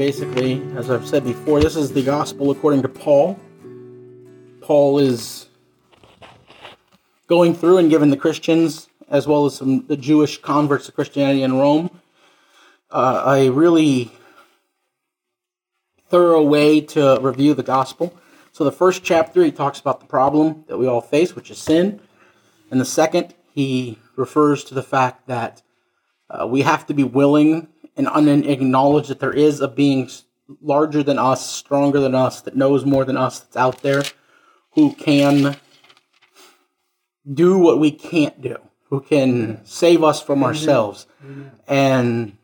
basically, as I've said before, this is the gospel according to Paul. Paul is going through and giving the Christians, as well as some the Jewish converts to Christianity in Rome, uh, a really thorough way to review the gospel. So the first chapter, he talks about the problem that we all face, which is sin. And the second, he refers to the fact that uh, we have to be willing and acknowledge that there is a being larger than us, stronger than us, that knows more than us, that's out there, who can do what we can't do, who can save us from ourselves. And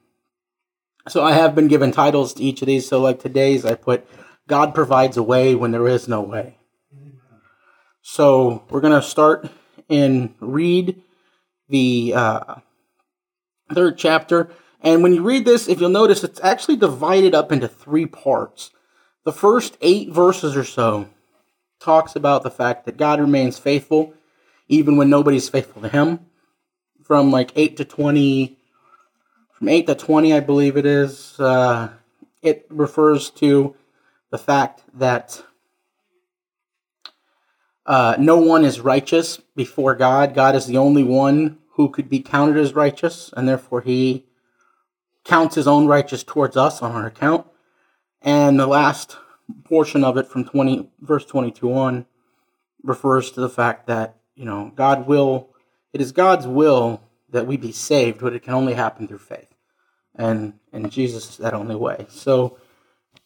so I have been given titles to each of these. So, like today's, I put God provides a way when there is no way. So, we're going to start and read the uh, third chapter. And when you read this, if you'll notice, it's actually divided up into three parts. The first eight verses or so talks about the fact that God remains faithful even when nobody's faithful to him. From like 8 to 20, from 8 to 20, I believe it is, uh, it refers to the fact that uh, no one is righteous before God. God is the only one who could be counted as righteous, and therefore he counts his own righteous towards us on our account. And the last portion of it from 20 verse 22 on refers to the fact that, you know, God will it is God's will that we be saved, but it can only happen through faith. And and Jesus is that only way. So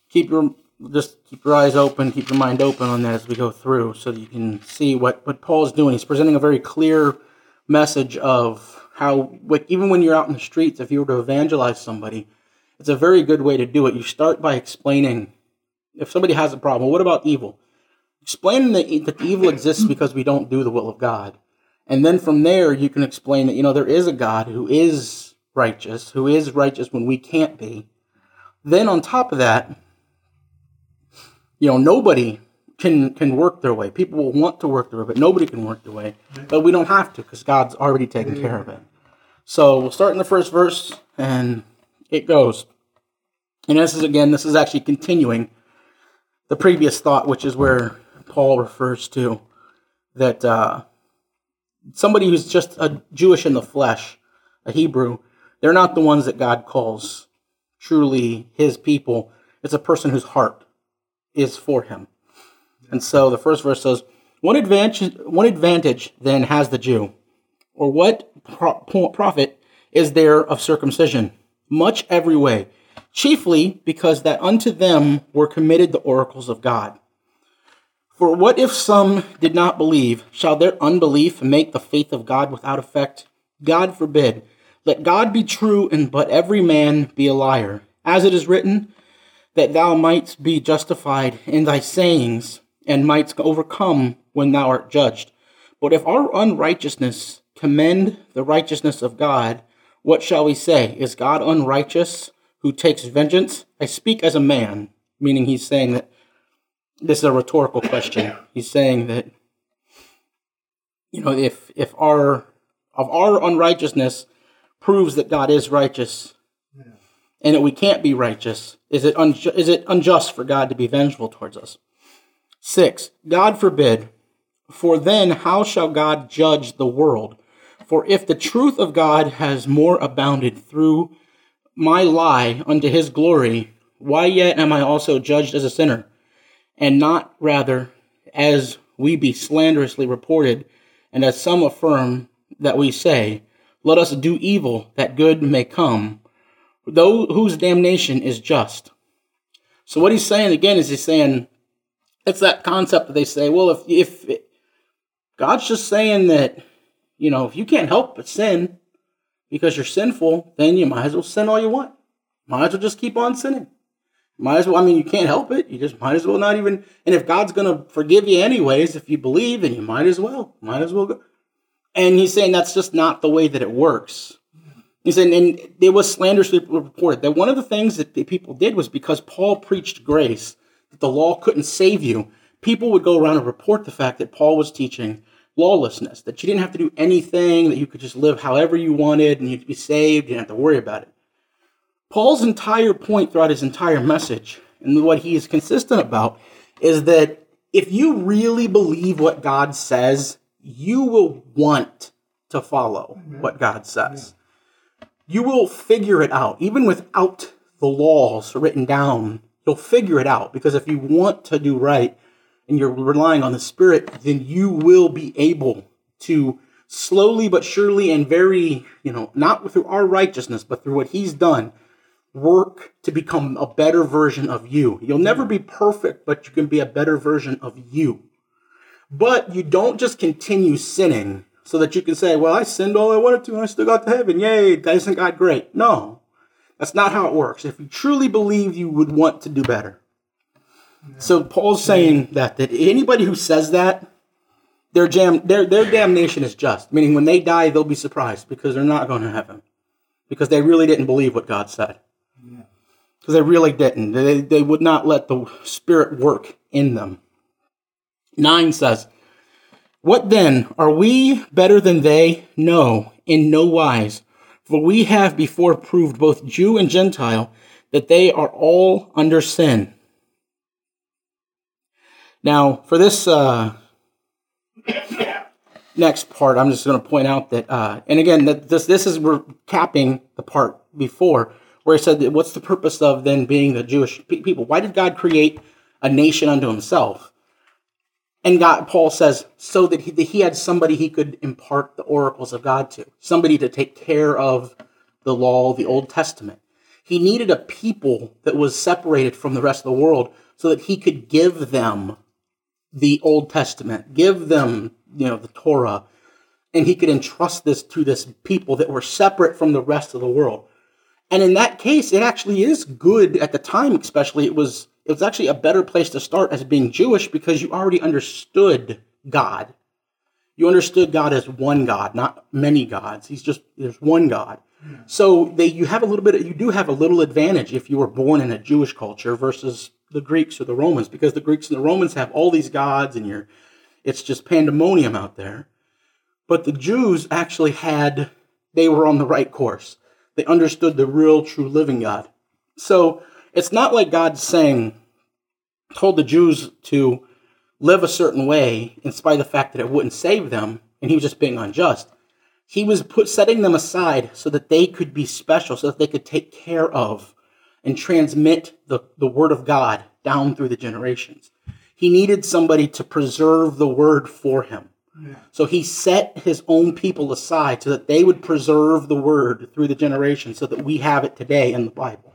keep your just keep your eyes open, keep your mind open on that as we go through so you can see what, what Paul's doing. He's presenting a very clear message of how, even when you're out in the streets, if you were to evangelize somebody, it's a very good way to do it. You start by explaining if somebody has a problem, what about evil? Explain that, that evil exists because we don't do the will of God. And then from there, you can explain that, you know, there is a God who is righteous, who is righteous when we can't be. Then on top of that, you know, nobody can can work their way. People will want to work their way, but nobody can work their way. But we don't have to because God's already taken care of it. So we'll start in the first verse, and it goes. And this is again, this is actually continuing the previous thought, which is where Paul refers to that uh, somebody who's just a Jewish in the flesh, a Hebrew, they're not the ones that God calls truly His people. It's a person whose heart is for him. And so the first verse says, What advantage, what advantage then has the Jew? Or what profit is there of circumcision? Much every way, chiefly because that unto them were committed the oracles of God. For what if some did not believe? Shall their unbelief make the faith of God without effect? God forbid. Let God be true, and but every man be a liar. As it is written, that thou mightst be justified in thy sayings, and mightst overcome when thou art judged. But if our unrighteousness commend the righteousness of God, what shall we say? Is God unrighteous who takes vengeance? I speak as a man, meaning he's saying that this is a rhetorical question. He's saying that you know if if our of our unrighteousness proves that God is righteous, and that we can't be righteous, is it, unju- is it unjust for God to be vengeful towards us? Six, God forbid, for then how shall God judge the world? For if the truth of God has more abounded through my lie unto his glory, why yet am I also judged as a sinner? And not rather as we be slanderously reported, and as some affirm that we say, Let us do evil that good may come though whose damnation is just. So what he's saying again is he's saying it's that concept that they say, well, if if God's just saying that, you know, if you can't help but sin because you're sinful, then you might as well sin all you want. Might as well just keep on sinning. Might as well, I mean, you can't help it. You just might as well not even, and if God's going to forgive you anyways, if you believe, then you might as well, might as well go. And he's saying that's just not the way that it works. He said, and it was slanderously reported that one of the things that the people did was because Paul preached grace, that the law couldn't save you, people would go around and report the fact that Paul was teaching lawlessness, that you didn't have to do anything, that you could just live however you wanted and you'd be saved, you didn't have to worry about it. Paul's entire point throughout his entire message and what he is consistent about is that if you really believe what God says, you will want to follow mm-hmm. what God says. Mm-hmm. You will figure it out, even without the laws written down. You'll figure it out because if you want to do right and you're relying on the Spirit, then you will be able to slowly but surely and very, you know, not through our righteousness, but through what He's done, work to become a better version of you. You'll never be perfect, but you can be a better version of you. But you don't just continue sinning so that you can say, well, I sinned all I wanted to and I still got to heaven. Yay, isn't God great? No, that's not how it works. If you truly believe you would want to do better. So Paul's saying that, that anybody who says that, their, jam, their, their damnation is just, meaning when they die, they'll be surprised because they're not going to heaven because they really didn't believe what God said. Because they really didn't. They, they would not let the Spirit work in them. 9 says, What then? Are we better than they? No, in no wise. For we have before proved both Jew and Gentile that they are all under sin. Now, for this uh, next part, I'm just going to point out that, uh, and again, that this this is we're capping the part before where he said, that "What's the purpose of then being the Jewish people? Why did God create a nation unto Himself?" And God, Paul says, so that he, that he had somebody he could impart the oracles of God to, somebody to take care of the law, the Old Testament. He needed a people that was separated from the rest of the world so that he could give them the Old Testament, give them, you know, the Torah, and he could entrust this to this people that were separate from the rest of the world. And in that case, it actually is good at the time, especially it was it was actually a better place to start as being Jewish because you already understood God. You understood God as one God, not many gods. He's just there's one God. So they you have a little bit you do have a little advantage if you were born in a Jewish culture versus the Greeks or the Romans because the Greeks and the Romans have all these gods and you're it's just pandemonium out there. But the Jews actually had they were on the right course. They understood the real, true, living God. So it's not like God's saying, told the Jews to live a certain way in spite of the fact that it wouldn't save them, and he was just being unjust. He was put setting them aside so that they could be special, so that they could take care of and transmit the, the word of God down through the generations. He needed somebody to preserve the word for him. So he set his own people aside so that they would preserve the word through the generations so that we have it today in the Bible.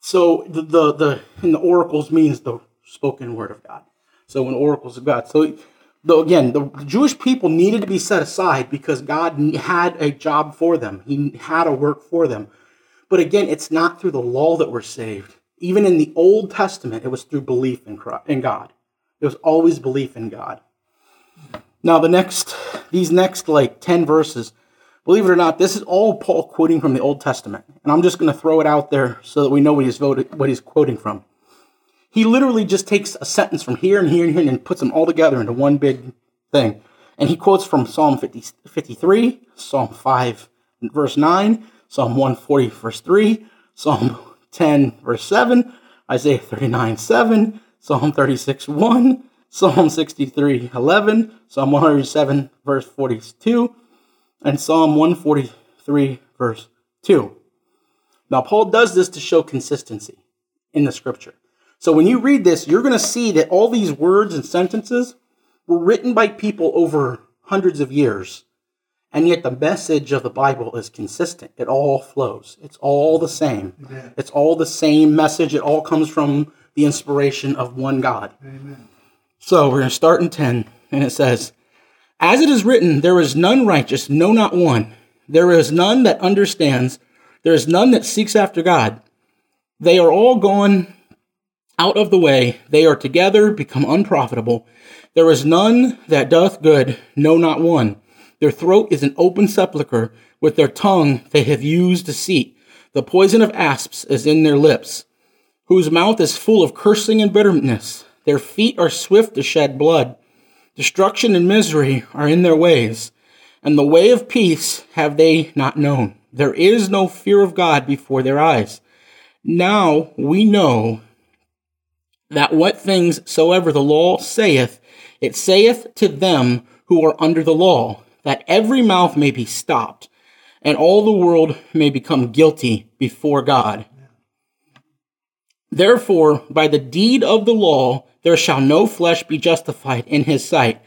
So the the, the in the oracles means the spoken word of God. So in oracles of God. So the, again, the Jewish people needed to be set aside because God had a job for them. He had a work for them. But again, it's not through the law that we're saved. Even in the Old Testament, it was through belief in, Christ, in God. It was always belief in God. Now, the next, these next like 10 verses, believe it or not, this is all Paul quoting from the Old Testament. And I'm just going to throw it out there so that we know what he's, voted, what he's quoting from. He literally just takes a sentence from here and here and here and puts them all together into one big thing. And he quotes from Psalm 50, 53, Psalm 5, verse 9, Psalm 140, verse 3, Psalm 10, verse 7, Isaiah 39, 7, Psalm 36, 1, Psalm 63, 11, Psalm 107, verse 42, and Psalm 143, verse 2. Now, Paul does this to show consistency in the scripture. So when you read this, you're going to see that all these words and sentences were written by people over hundreds of years. And yet the message of the Bible is consistent. It all flows. It's all the same. Amen. It's all the same message. It all comes from the inspiration of one God. Amen. So we're going to start in 10, and it says, As it is written, there is none righteous, no, not one. There is none that understands. There is none that seeks after God. They are all gone out of the way. They are together become unprofitable. There is none that doth good, no, not one. Their throat is an open sepulchre. With their tongue they have used deceit. The poison of asps is in their lips, whose mouth is full of cursing and bitterness. Their feet are swift to shed blood. Destruction and misery are in their ways, and the way of peace have they not known. There is no fear of God before their eyes. Now we know that what things soever the law saith, it saith to them who are under the law, that every mouth may be stopped, and all the world may become guilty before God. Therefore, by the deed of the law, there shall no flesh be justified in his sight,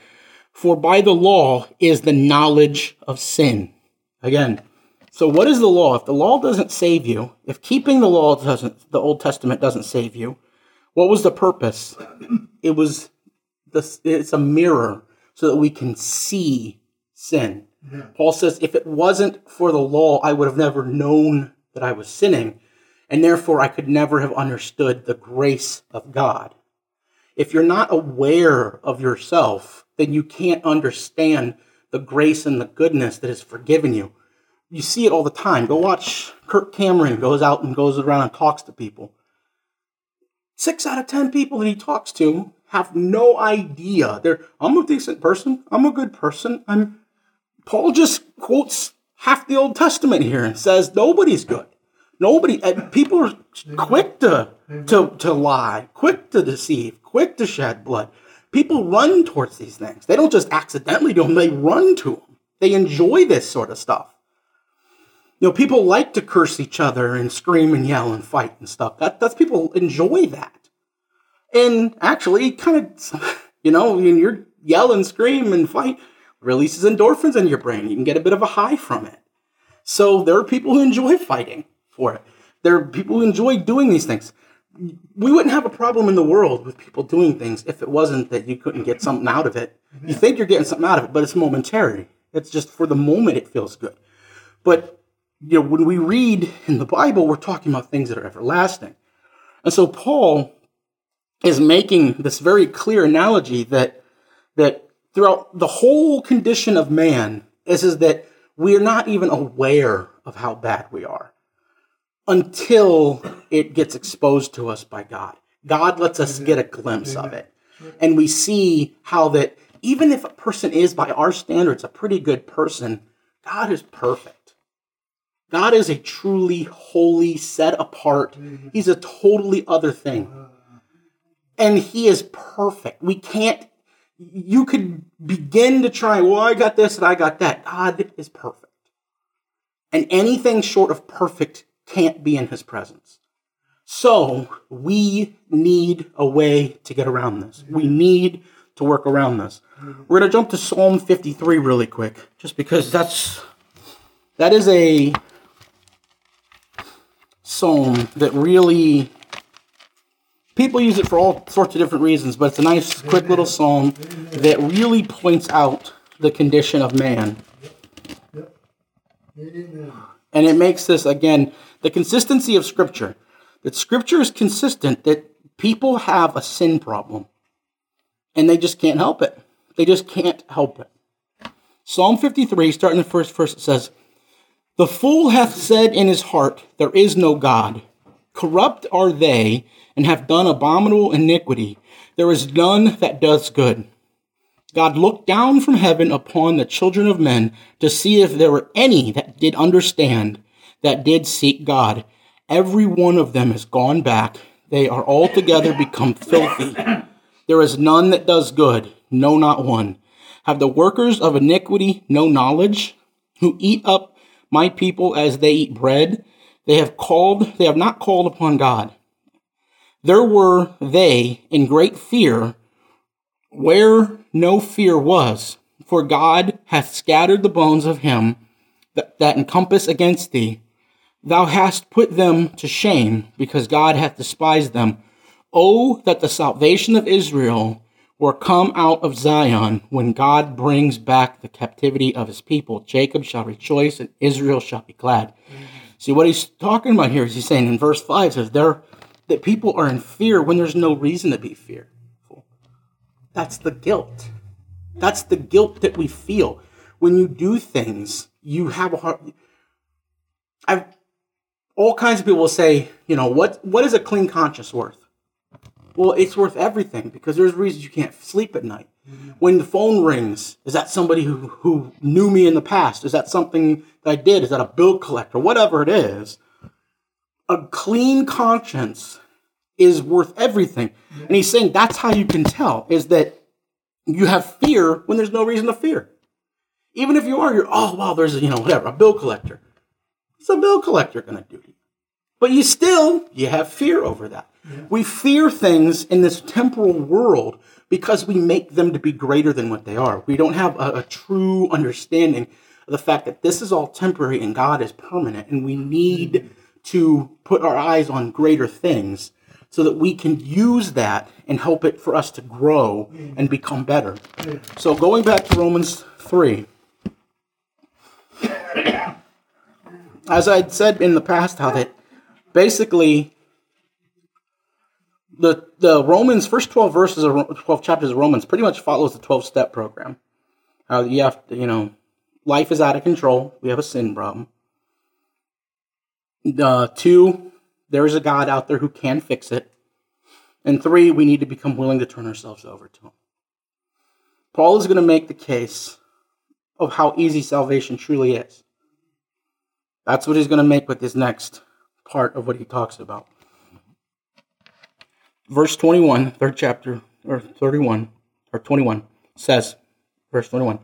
for by the law is the knowledge of sin. Again, so what is the law? If the law doesn't save you, if keeping the law doesn't, the Old Testament doesn't save you, what was the purpose? It was the, it's a mirror so that we can see sin. Yeah. Paul says, if it wasn't for the law, I would have never known that I was sinning, and therefore I could never have understood the grace of God. If you're not aware of yourself, then you can't understand the grace and the goodness that is forgiven you. You see it all the time. Go watch Kirk Cameron goes out and goes around and talks to people. Six out of ten people that he talks to have no idea. They're I'm a decent person. I'm a good person. I'm Paul just quotes half the Old Testament here and says nobody's good. Nobody people are quick to to to lie, quick to deceive, quick to shed blood. People run towards these things. They don't just accidentally do them, they run to them. They enjoy this sort of stuff. You know, people like to curse each other and scream and yell and fight and stuff. That that's people enjoy that. And actually, kind of, you know, when you're yell and scream and fight, releases endorphins in your brain. You can get a bit of a high from it. So there are people who enjoy fighting for it. There are people who enjoy doing these things. We wouldn't have a problem in the world with people doing things if it wasn't that you couldn't get something out of it. You think you're getting something out of it, but it's momentary. It's just for the moment it feels good. But you know, when we read in the Bible, we're talking about things that are everlasting. And so Paul is making this very clear analogy that that throughout the whole condition of man is, is that we're not even aware of how bad we are until it gets exposed to us by God. God lets us get a glimpse of it. And we see how that even if a person is, by our standards, a pretty good person, God is perfect. God is a truly holy, set apart. He's a totally other thing. And He is perfect. We can't, you could begin to try, well, I got this and I got that. God is perfect. And anything short of perfect can't be in his presence. So we need a way to get around this. We need to work around this. We're going to jump to Psalm 53 really quick, just because that's that is a psalm that really people use it for all sorts of different reasons, but it's a nice, quick little psalm that really points out the condition of man. And it makes this again the consistency of Scripture. That Scripture is consistent, that people have a sin problem. And they just can't help it. They just can't help it. Psalm 53, starting the first verse, it says, The fool hath said in his heart, There is no God. Corrupt are they, and have done abominable iniquity. There is none that does good. God looked down from heaven upon the children of men to see if there were any that did understand that did seek God. Every one of them has gone back. They are altogether become filthy. There is none that does good, no, not one. Have the workers of iniquity no knowledge, who eat up my people as they eat bread? They have called, they have not called upon God. There were they in great fear, where no fear was, for God hath scattered the bones of him that, that encompass against thee. Thou hast put them to shame, because God hath despised them. Oh, that the salvation of Israel were come out of Zion when God brings back the captivity of his people. Jacob shall rejoice and Israel shall be glad. Mm-hmm. See, what he's talking about here is he's saying in verse 5 says there that people are in fear when there's no reason to be fearful. That's the guilt. That's the guilt that we feel. When you do things, you have a heart. I've all kinds of people will say, you know, what what is a clean conscience worth? Well, it's worth everything because there's reasons you can't sleep at night. When the phone rings, is that somebody who, who knew me in the past? Is that something that I did? Is that a bill collector? Whatever it is, a clean conscience is worth everything. And he's saying that's how you can tell is that you have fear when there's no reason to fear. Even if you are, you're, oh, wow, there's, a, you know, whatever, a bill collector. What's a bill collector going to do to you? But you still, you have fear over that. Yeah. We fear things in this temporal world because we make them to be greater than what they are. We don't have a, a true understanding of the fact that this is all temporary and God is permanent, and we need mm-hmm. To put our eyes on greater things so that we can use that and help it for us to grow and become better. So going back to Romans 3, as I said in the past, how that basically the the Romans first twelve verses of twelve chapters of Romans pretty much follows the twelve step program. Uh, you have to, you know, life is out of control. We have a sin problem. Uh, two, there is a God out there who can fix it. And three, we need to become willing to turn ourselves over to Him. Paul is going to make the case of how easy salvation truly is. That's what he's going to make with this next part of what he talks about. Verse 21, third chapter, or 31, or 21, says, verse 21,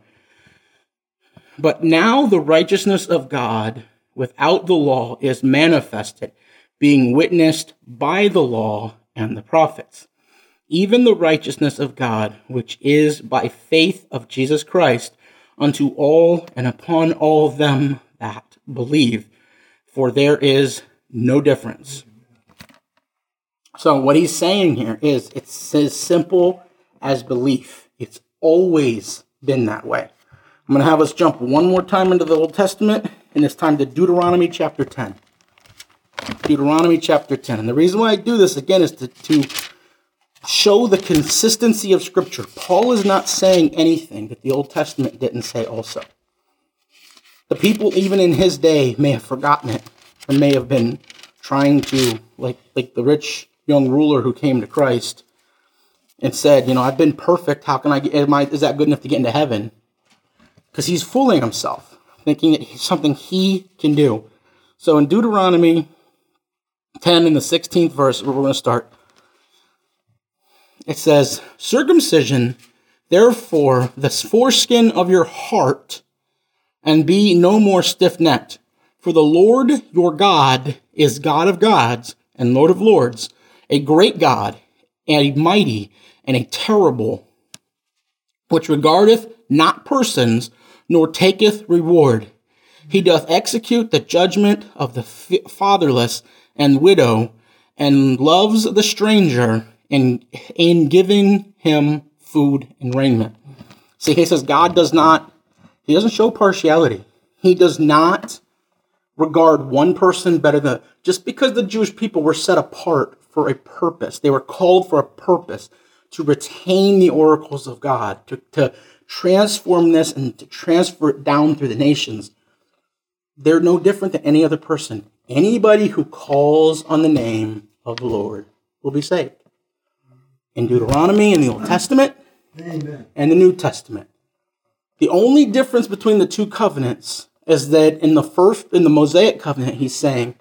But now the righteousness of God without the law is manifested, being witnessed by the law and the prophets, even the righteousness of God, which is by faith of Jesus Christ unto all and upon all them that believe, for there is no difference. So, what he's saying here is it's as simple as belief. It's always been that way. I'm going to have us jump one more time into the Old Testament, and it's time to Deuteronomy chapter 10. Deuteronomy chapter 10. And the reason why I do this again is to, to show the consistency of Scripture. Paul is not saying anything that the Old Testament didn't say also. The people, even in his day, may have forgotten it or may have been trying to, like, like the rich young ruler who came to Christ and said, You know, I've been perfect. How can I get, am I, is that good enough to get into heaven? Because he's fooling himself, thinking it's something he can do. So in Deuteronomy 10 in the 16th verse, we're going to start, it says, Circumcision, therefore, the foreskin of your heart, and be no more stiff necked. For the Lord your God is God of gods and Lord of lords, a great God, and a mighty, and a terrible, which regardeth not persons, nor taketh reward. He doth execute the judgment of the fatherless and widow, and loves the stranger in, in giving him food and raiment. See, he says God does not, he doesn't show partiality. He does not regard one person better than just because the Jewish people were set apart for a purpose. They were called for a purpose to retain the oracles of God, to, to transform this and to transfer it down through the nations. They're no different than any other person. Anybody who calls on the name of the Lord will be saved. In Deuteronomy, in the Old Testament, Amen. and the New Testament. The only difference between the two covenants is that in the first, in the Mosaic covenant, he's saying,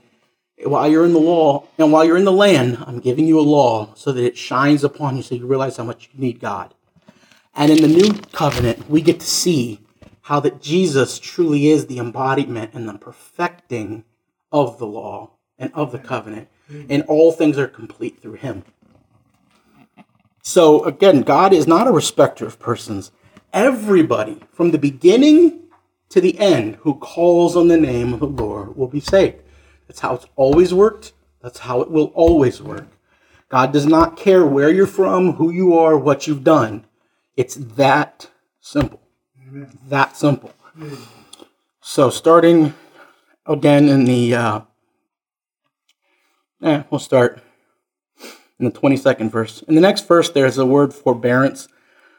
while you're in the law and while you're in the land, I'm giving you a law so that it shines upon you so you realize how much you need God. And in the new covenant, we get to see how that Jesus truly is the embodiment and the perfecting of the law and of the covenant, and all things are complete through him. So again, God is not a respecter of persons. Everybody, from the beginning to the end, who calls on the name of the Lord will be saved. That's how it's always worked. That's how it will always work. God does not care where you're from, who you are, what you've done. It's that simple. Amen. That simple. Amen. So, starting again in the, uh, eh, we'll start in the 22nd verse. In the next verse, there's a word forbearance.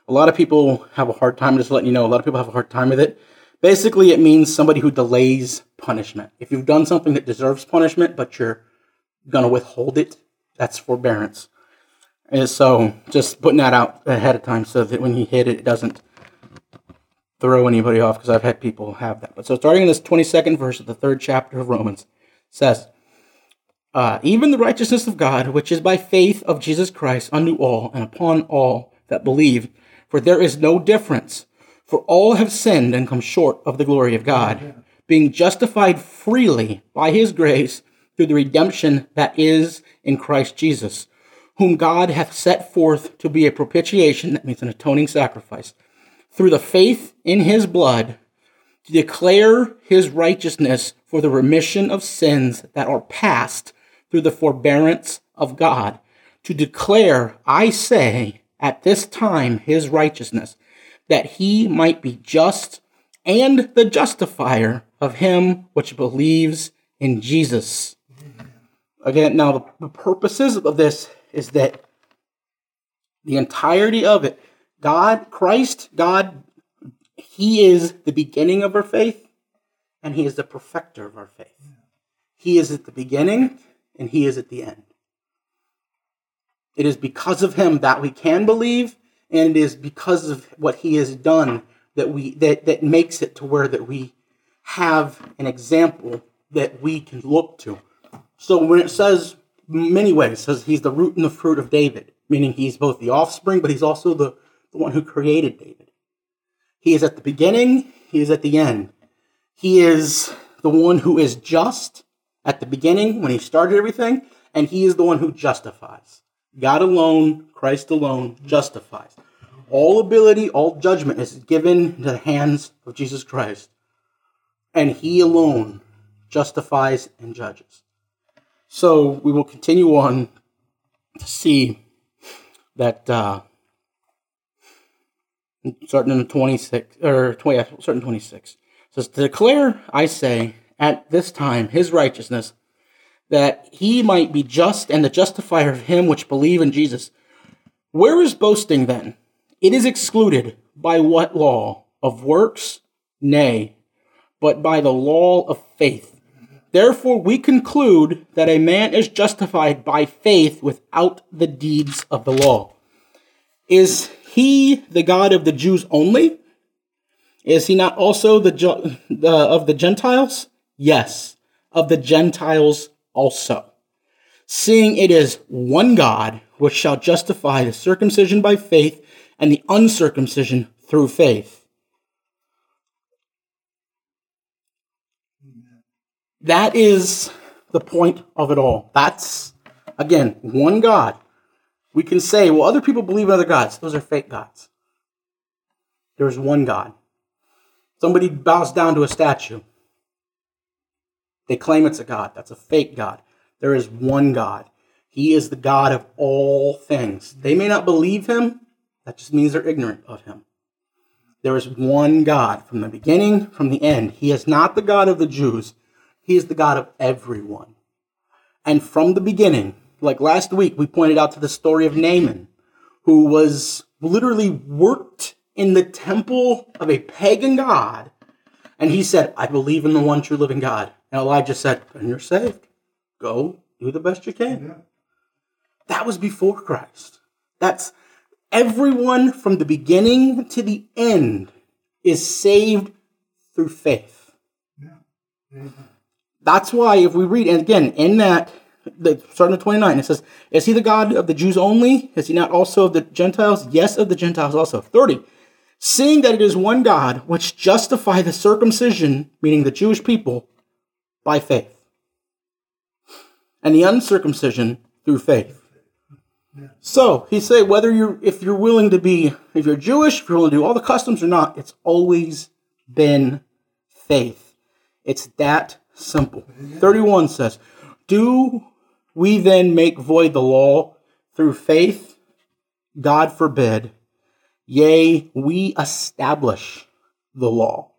A lot of people have a hard time, just letting you know, a lot of people have a hard time with it. Basically, it means somebody who delays punishment. If you've done something that deserves punishment, but you're going to withhold it, that's forbearance. And so just putting that out ahead of time so that when you hit it, it doesn't throw anybody off because I've had people have that. But so starting in this 22nd verse of the third chapter of Romans says, uh, even the righteousness of God, which is by faith of Jesus Christ unto all and upon all that believe, for there is no difference. For all have sinned and come short of the glory of God, being justified freely by his grace through the redemption that is in Christ Jesus, whom God hath set forth to be a propitiation, that means an atoning sacrifice, through the faith in his blood, to declare his righteousness for the remission of sins that are past through the forbearance of God, to declare, I say, at this time his righteousness, that he might be just and the justifier of him which believes in Jesus. Again, now the, purposes of this is that the entirety of it, God, Christ, God, He is the beginning of our faith, and He is the perfecter of our faith. He is at the beginning, and he is at the end. It is because of him that we can believe, and it is because of what he has done that we that, that makes it to where that we have an example that we can look to. So when it says many ways, says he's the root and the fruit of David, meaning he's both the offspring, but he's also the, the one who created David. He is at the beginning, he is at the end. He is the one who is just, at the beginning when he started everything, and he is the one who justifies. God alone, Christ alone, justifies. All ability, all judgment is given into the hands of Jesus Christ, and he alone justifies and judges. So we will continue on to see that uh, starting in the 26 or 20, starting 26 says to declare, I say, at this time his righteousness, that he might be just and the justifier of him which believe in Jesus. Where is boasting then? It is excluded by what law? Of works? Nay, but by the law of faith. Therefore, we conclude that a man is justified by faith without the deeds of the law. Is he the God of the Jews only? Is he not also the, the of the Gentiles? Yes, of the Gentiles also. Seeing it is one God which shall justify the circumcision by faith and the uncircumcision through faith. That is the point of it all. That's, again, one God. We can say, well, other people believe in other gods. Those are fake gods. There's one God. Somebody bows down to a statue. They claim it's a God. That's a fake God. There is one God. He is the God of all things. They may not believe him. That just means they're ignorant of him. There is one God from the beginning, from the end. He is not the God of the Jews. He is the God of everyone. And from the beginning, like last week, we pointed out to the story of Naaman, who was literally worked in the temple of a pagan God. And he said, I believe in the one true living God. And Elijah said, and you're saved. Go do the best you can. Yeah. That was before Christ. That's everyone from the beginning to the end is saved through faith. Yeah. That's why if we read, and again, in that, the, starting at 29, it says, Is he the God of the Jews only? Is he not also of the Gentiles? Yes, of the Gentiles also. 30. Seeing that it is one God which justify the circumcision, meaning the Jewish people, by faith, and the uncircumcision through faith. So he said, whether you're if you're willing to be if you're Jewish, if you're willing to do all the customs or not, it's always been faith. It's that simple. 31 says, Do we then make void the law through faith? God forbid. Yea, we establish the law.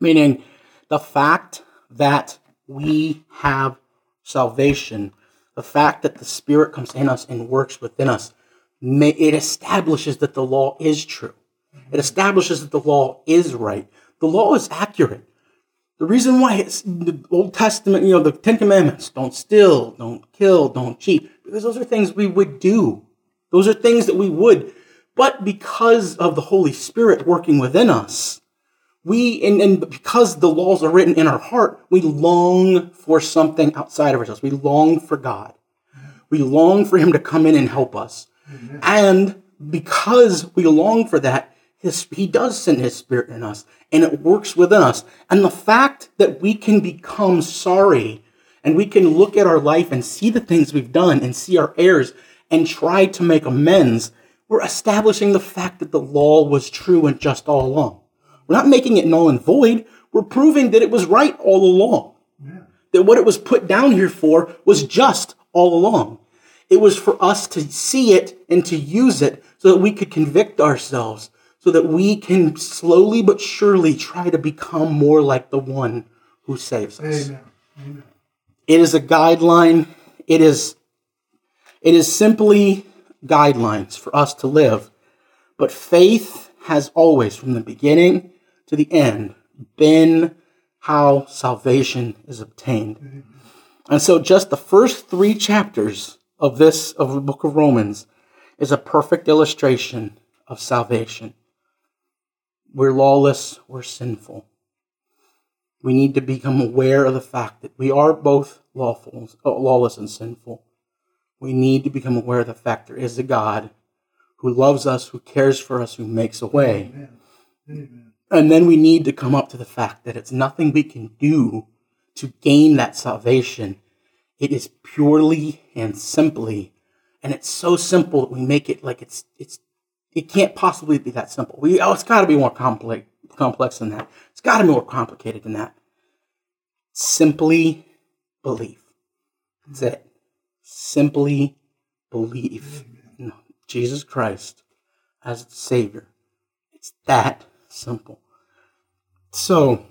Meaning the fact that we have salvation, the fact that the Spirit comes in us and works within us, it establishes that the law is true. It establishes that the law is right. The law is accurate. The reason why it's the Old Testament, you know, the Ten Commandments don't steal, don't kill, don't cheat, because those are things we would do. Those are things that we would. But because of the Holy Spirit working within us, we, and, and because the laws are written in our heart, we long for something outside of ourselves. We long for God. We long for Him to come in and help us. Amen. And because we long for that, his, He does send His Spirit in us and it works within us. And the fact that we can become sorry and we can look at our life and see the things we've done and see our errors and try to make amends, we're establishing the fact that the law was true and just all along. We're not making it null and void. We're proving that it was right all along. Yeah. That what it was put down here for was just all along. It was for us to see it and to use it so that we could convict ourselves, so that we can slowly but surely try to become more like the one who saves us. Amen. Amen. It is a guideline. It is, it is simply guidelines for us to live. But faith has always, from the beginning to the end, been how salvation is obtained. And so, just the first three chapters of this, of the book of Romans, is a perfect illustration of salvation. We're lawless, we're sinful. We need to become aware of the fact that we are both lawful, uh, lawless and sinful. We need to become aware of the fact there is a God who loves us, who cares for us, who makes a way. Amen. Amen. And then we need to come up to the fact that it's nothing we can do to gain that salvation. It is purely and simply, and it's so simple that we make it like it's it's it can't possibly be that simple. We oh, it's got to be more complex complex than that. It's got to be more complicated than that. Simply believe. That's it. Simply believe in Jesus Christ as the Savior. It's that simple. So,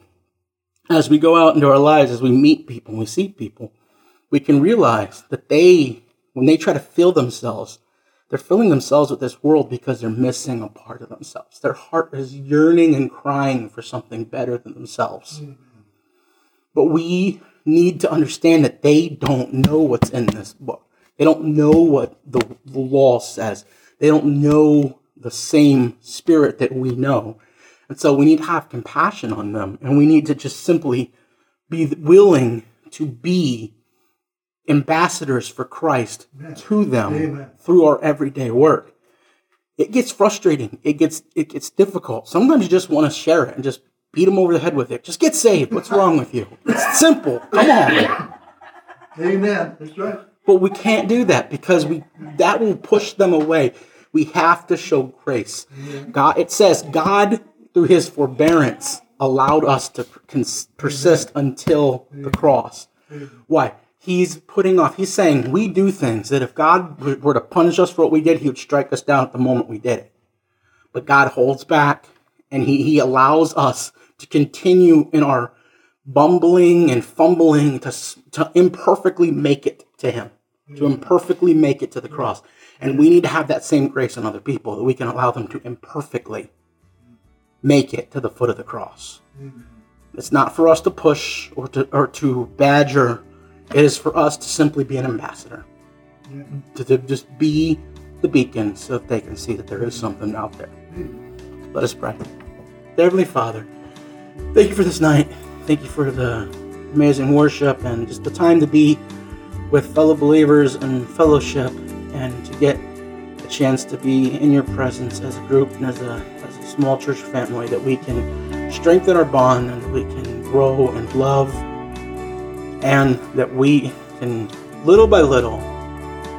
as we go out into our lives, as we meet people, we see people, we can realize that they, when they try to fill themselves they're filling themselves with this world because they're missing a part of themselves. Their heart is yearning and crying for something better than themselves. Mm-hmm. But we need to understand that they don't know what's in this book. They don't know what the, the law says. They don't know the same spirit that we know. And so we need to have compassion on them and we need to just simply be willing to be ambassadors for Christ Amen. to them Amen. through our everyday work. It gets frustrating. It gets it gets difficult. Sometimes you just want to share it and just beat them over the head with it. Just get saved. What's wrong with you? It's simple. Come on. Amen. That's right. But we can't do that because we that will push them away. We have to show grace. God it says God through his forbearance allowed us to persist until the cross. Why? He's putting off. He's saying we do things that if God were to punish us for what we did, he would strike us down at the moment we did it. But God holds back and he, he allows us to continue in our bumbling and fumbling to, to imperfectly make it to him, to mm. imperfectly make it to the cross. And we need to have that same grace on other people that we can allow them to imperfectly make it to the foot of the cross. Mm. It's not for us to push or to, or to badger is for us to simply be an ambassador, to, to, just be the beacon so that they can see that there is something out there. Let us pray. Heavenly Father, thank you for this night. Thank you for the amazing worship and just the time to be with fellow believers and fellowship and to get a chance to be in your presence as a group and as a, as a small church family that we can strengthen our bond and we can grow and love and that we can little by little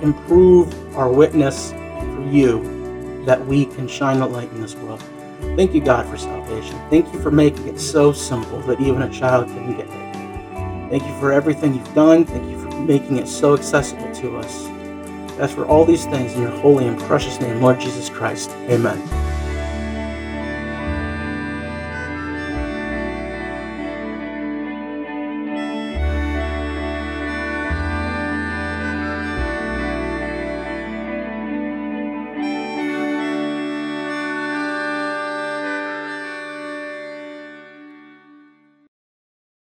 improve our witness for you that we can shine a light in this world. Thank you, God, for salvation. Thank you for making it so simple that even a child can get it. Thank you for everything you've done. Thank you for making it so accessible to us. As for all these things in your holy and precious name, Lord Jesus Christ. Amen.